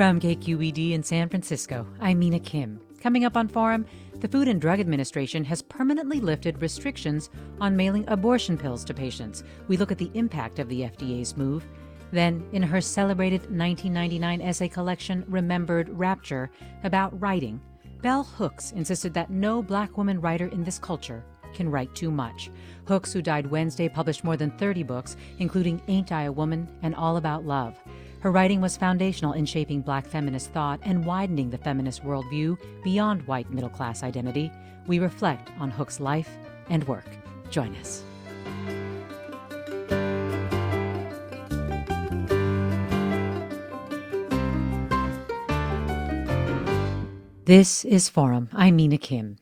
From KQED in San Francisco, I'm Mina Kim. Coming up on Forum, the Food and Drug Administration has permanently lifted restrictions on mailing abortion pills to patients. We look at the impact of the FDA's move. Then, in her celebrated 1999 essay collection, Remembered Rapture, about writing, Bell Hooks insisted that no black woman writer in this culture can write too much. Hooks, who died Wednesday, published more than 30 books, including Ain't I a Woman and All About Love. Her writing was foundational in shaping black feminist thought and widening the feminist worldview beyond white middle class identity. We reflect on Hook's life and work. Join us. This is Forum. I'm Mina Kim.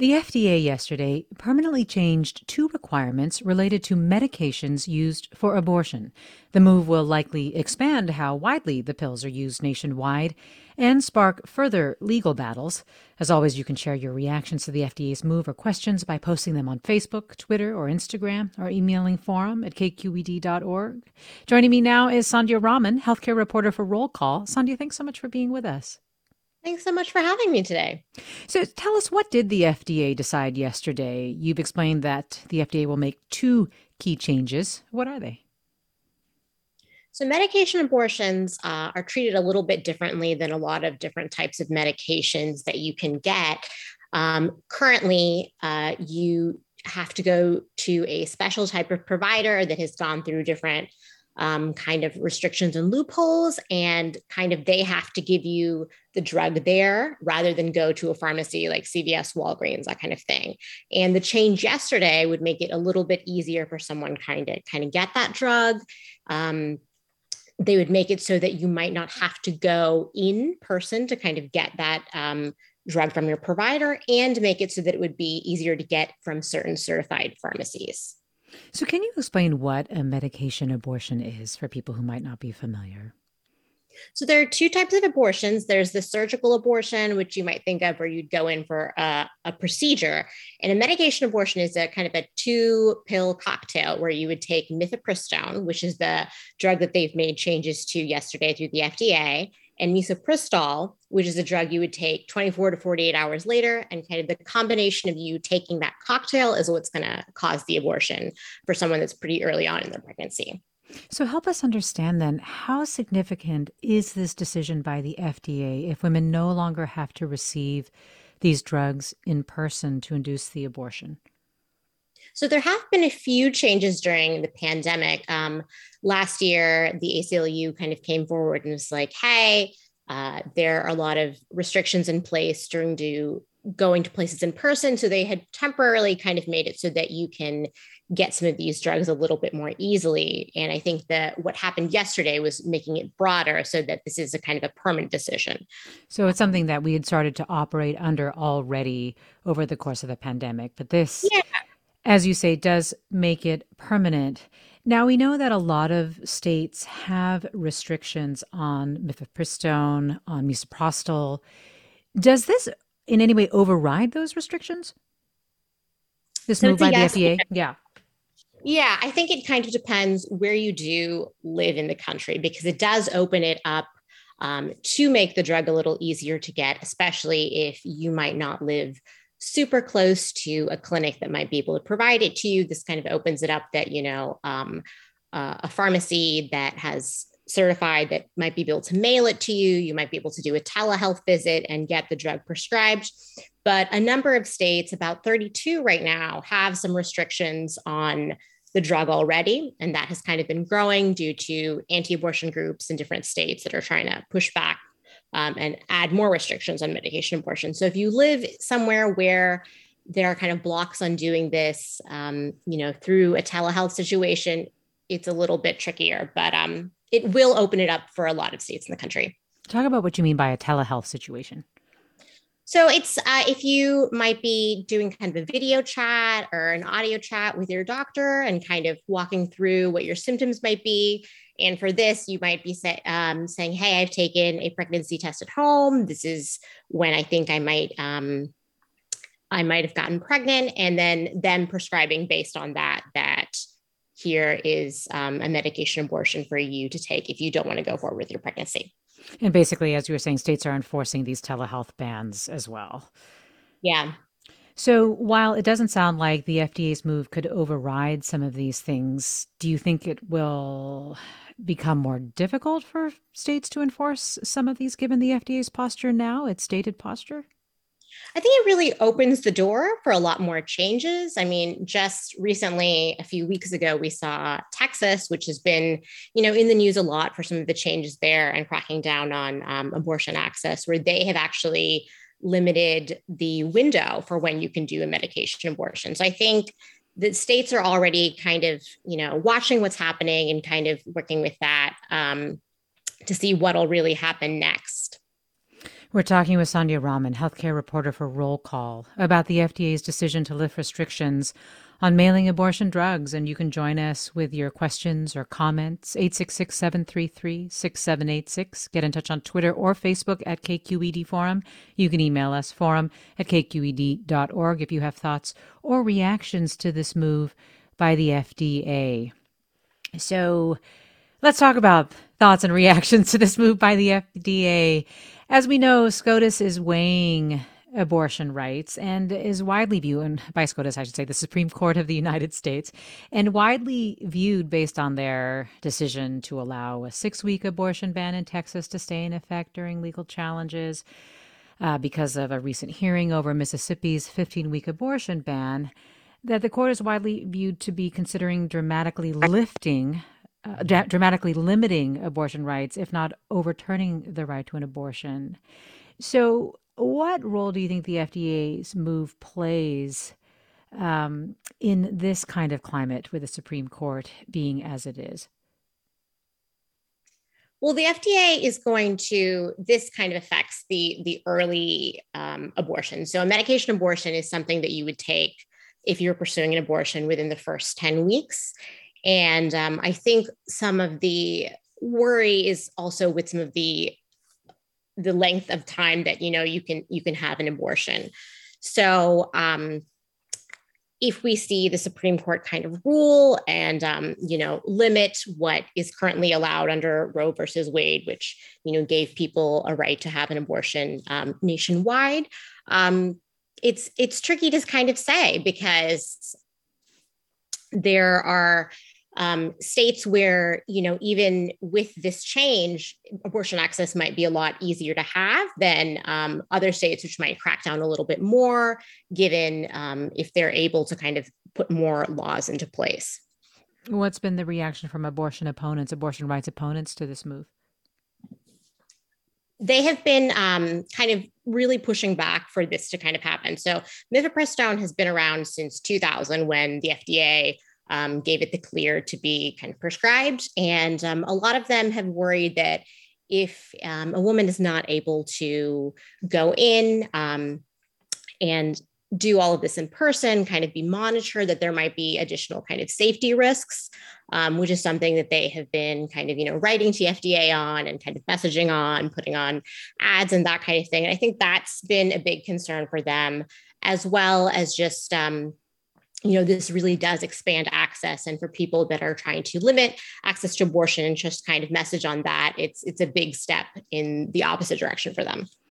The FDA yesterday permanently changed two requirements related to medications used for abortion. The move will likely expand how widely the pills are used nationwide and spark further legal battles. As always, you can share your reactions to the FDA's move or questions by posting them on Facebook, Twitter, or Instagram, or emailing forum at kqed.org. Joining me now is Sandhya Raman, healthcare reporter for Roll Call. Sandhya, thanks so much for being with us. Thanks so much for having me today. So, tell us what did the FDA decide yesterday? You've explained that the FDA will make two key changes. What are they? So, medication abortions uh, are treated a little bit differently than a lot of different types of medications that you can get. Um, currently, uh, you have to go to a special type of provider that has gone through different um, kind of restrictions and loopholes, and kind of they have to give you the drug there rather than go to a pharmacy like CVS, Walgreens, that kind of thing. And the change yesterday would make it a little bit easier for someone kind of kind of get that drug. Um, they would make it so that you might not have to go in person to kind of get that um, drug from your provider and make it so that it would be easier to get from certain certified pharmacies. So, can you explain what a medication abortion is for people who might not be familiar? So there are two types of abortions. There's the surgical abortion, which you might think of where you'd go in for a, a, procedure. And a medication abortion is a kind of a two pill cocktail where you would take mifepristone, which is the drug that they've made changes to yesterday through the FDA, and misoprostol, which is a drug you would take 24 to 48 hours later. And kind of the combination of you taking that cocktail is what's going to cause the abortion for someone that's pretty early on in their pregnancy. So, help us understand then how significant is this decision by the FDA if women no longer have to receive these drugs in person to induce the abortion? So there have been a few changes during the pandemic. Um, last year, the ACLU kind of came forward and was like, "Hey, uh, there are a lot of restrictions in place during to going to places in person." So they had temporarily kind of made it so that you can get some of these drugs a little bit more easily. And I think that what happened yesterday was making it broader so that this is a kind of a permanent decision. So it's something that we had started to operate under already over the course of the pandemic. But this yeah as you say, does make it permanent. Now, we know that a lot of states have restrictions on mifepristone, on misoprostol. Does this in any way override those restrictions? This so move by yes. the FDA? Yeah. Yeah, I think it kind of depends where you do live in the country because it does open it up um, to make the drug a little easier to get, especially if you might not live super close to a clinic that might be able to provide it to you, this kind of opens it up that, you know, um, uh, a pharmacy that has certified that might be able to mail it to you. You might be able to do a telehealth visit and get the drug prescribed. But a number of states, about 32 right now, have some restrictions on the drug already. And that has kind of been growing due to anti abortion groups in different states that are trying to push back um, and add more restrictions on medication abortion. So if you live somewhere where there are kind of blocks on doing this, um, you know, through a telehealth situation, it's a little bit trickier, but um, it will open it up for a lot of states in the country. Talk about what you mean by a telehealth situation. So it's uh, if you might be doing kind of a video chat or an audio chat with your doctor and kind of walking through what your symptoms might be. And for this, you might be say, um, saying, "Hey, I've taken a pregnancy test at home. This is when I think I might um, I might have gotten pregnant," and then then prescribing based on that that here is um, a medication abortion for you to take if you don't want to go forward with your pregnancy. And basically, as you were saying, states are enforcing these telehealth bans as well. Yeah. So while it doesn't sound like the FDA's move could override some of these things, do you think it will become more difficult for states to enforce some of these given the FDA's posture now, its stated posture? I think it really opens the door for a lot more changes. I mean, just recently, a few weeks ago, we saw Texas, which has been, you know, in the news a lot for some of the changes there and cracking down on um, abortion access, where they have actually limited the window for when you can do a medication abortion. So I think the states are already kind of, you know, watching what's happening and kind of working with that um, to see what'll really happen next. We're talking with Sandhya Raman, healthcare reporter for Roll Call, about the FDA's decision to lift restrictions on mailing abortion drugs. And you can join us with your questions or comments. 866 733 6786. Get in touch on Twitter or Facebook at KQED Forum. You can email us forum at kqed.org if you have thoughts or reactions to this move by the FDA. So let's talk about thoughts and reactions to this move by the FDA. As we know, SCOTUS is weighing abortion rights and is widely viewed, and by SCOTUS, I should say, the Supreme Court of the United States, and widely viewed based on their decision to allow a six week abortion ban in Texas to stay in effect during legal challenges uh, because of a recent hearing over Mississippi's 15 week abortion ban. That the court is widely viewed to be considering dramatically lifting uh, dramatically limiting abortion rights, if not overturning the right to an abortion. So, what role do you think the FDA's move plays um, in this kind of climate with the Supreme Court being as it is? Well, the FDA is going to. This kind of affects the the early um, abortion. So, a medication abortion is something that you would take if you're pursuing an abortion within the first ten weeks. And um, I think some of the worry is also with some of the the length of time that you know you can you can have an abortion. So um, if we see the Supreme Court kind of rule and um, you know limit what is currently allowed under Roe versus Wade, which you know gave people a right to have an abortion um, nationwide, um, it's it's tricky to kind of say because there are um, states where you know even with this change abortion access might be a lot easier to have than um, other states which might crack down a little bit more given um, if they're able to kind of put more laws into place what's been the reaction from abortion opponents abortion rights opponents to this move they have been um, kind of really pushing back for this to kind of happen. So mifepristone has been around since 2000 when the FDA um, gave it the clear to be kind of prescribed. And um, a lot of them have worried that if um, a woman is not able to go in um, and do all of this in person, kind of be monitored, that there might be additional kind of safety risks, um, which is something that they have been kind of, you know, writing to FDA on and kind of messaging on, putting on ads and that kind of thing. And I think that's been a big concern for them, as well as just um, you know this really does expand access and for people that are trying to limit access to abortion and just kind of message on that it's it's a big step in the opposite direction for them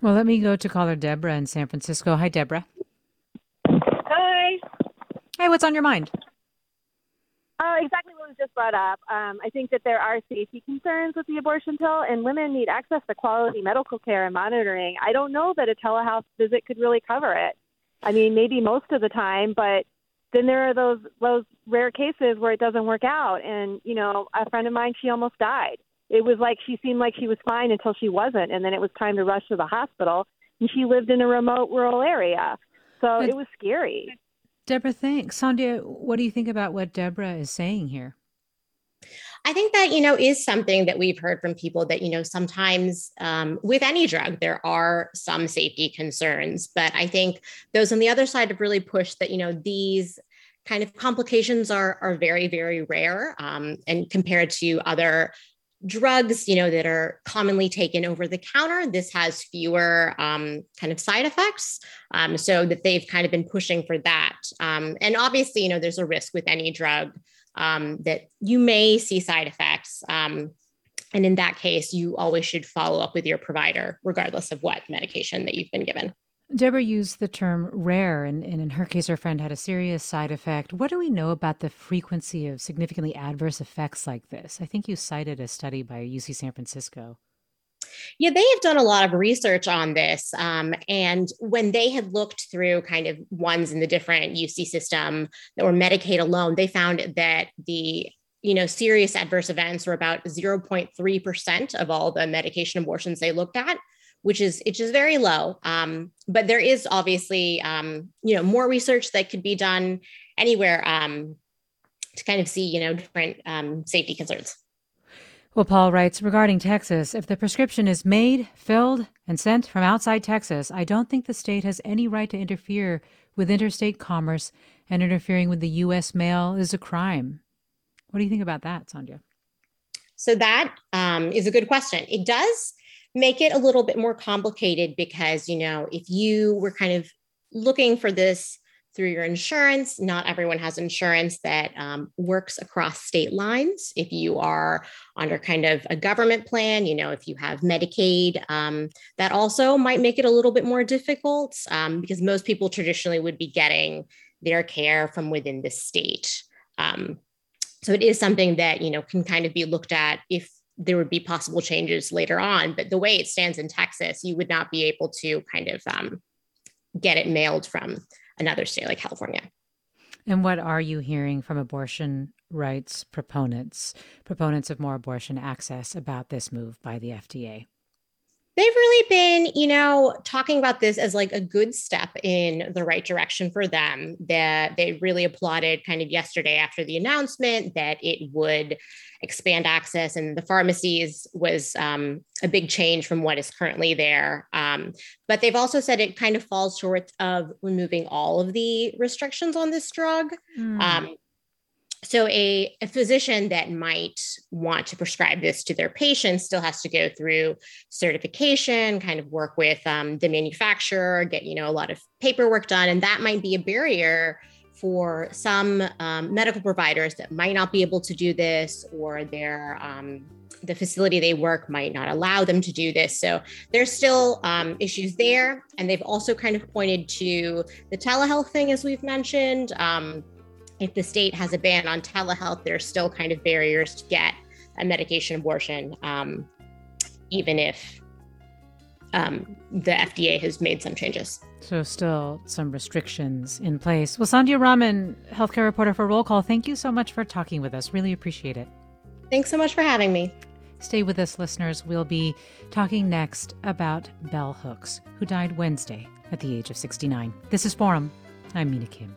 Well, let me go to caller Deborah in San Francisco. Hi, Deborah. Hi. Hey, what's on your mind? Uh, exactly what was just brought up. Um, I think that there are safety concerns with the abortion pill, and women need access to quality medical care and monitoring. I don't know that a telehealth visit could really cover it. I mean, maybe most of the time, but then there are those those rare cases where it doesn't work out. And you know, a friend of mine, she almost died it was like she seemed like she was fine until she wasn't, and then it was time to rush to the hospital. And she lived in a remote rural area, so but, it was scary. Deborah, thanks. Sandhya, what do you think about what Deborah is saying here? I think that, you know, is something that we've heard from people that, you know, sometimes um, with any drug, there are some safety concerns. But I think those on the other side have really pushed that, you know, these kind of complications are, are very, very rare um, and compared to other drugs you know that are commonly taken over the counter. This has fewer um, kind of side effects um, so that they've kind of been pushing for that. Um, and obviously you know there's a risk with any drug um, that you may see side effects um, and in that case you always should follow up with your provider regardless of what medication that you've been given Deborah used the term rare, and, and, in her case, her friend had a serious side effect. What do we know about the frequency of significantly adverse effects like this? I think you cited a study by UC San Francisco. Yeah, they have done a lot of research on this. Um, and when they had looked through kind of ones in the different UC system that were Medicaid alone, they found that the you know serious adverse events were about 0.3% of all the medication abortions they looked at which is it's just very low. Um, but there is obviously um, you know more research that could be done anywhere um, to kind of see you know different um, safety concerns. Well, Paul writes regarding Texas, if the prescription is made, filled, and sent from outside Texas, I don't think the state has any right to interfere with interstate commerce, and interfering with the U.S. mail is a crime. What do you think about that, Sandhya? So that um, is a good question. It does make it a little bit more complicated because, you know, if you were kind of looking for this through your insurance. Not everyone has insurance that um, works across state lines. If you are under kind of a government plan, you know, if you have Medicaid, um, that also might make it a little bit more difficult um, because most people traditionally would be getting their care from within the state. Um, so it is something that, you know, can kind of be looked at if there would be possible changes later on. But the way it stands in Texas, you would not be able to kind of um, get it mailed from another state like California. And what are you hearing from abortion rights proponents, proponents of more abortion access about this move by the FDA? They've really been, you know, talking about this as like a good step in the right direction for them. That they really applauded kind of yesterday after the announcement that it would expand access and the pharmacies was um, a big change from what is currently there. Um, but they've also said it kind of falls short of removing all of the restrictions on this drug. Mm. Um, so a, a, physician that might want to prescribe this to their patients still has to go through certification kind of work with um, the manufacturer get you know a lot of paperwork done. And that might be a barrier for some um, medical providers that might not be able to do this or their um, the facility they work might not allow them to do this. So there's still um, issues there. And they've also kind of pointed to the telehealth thing as we've mentioned. Um, if the state has a ban on telehealth, there's still kind of barriers to get a medication abortion, um, even if um, the FDA has made some changes. So, still some restrictions in place. Well, Sandhya Raman, healthcare reporter for Roll Call, thank you so much for talking with us. Really appreciate it. Thanks so much for having me. Stay with us, listeners. We'll be talking next about Bell Hooks, who died Wednesday at the age of 69. This is Forum. I'm Mina Kim.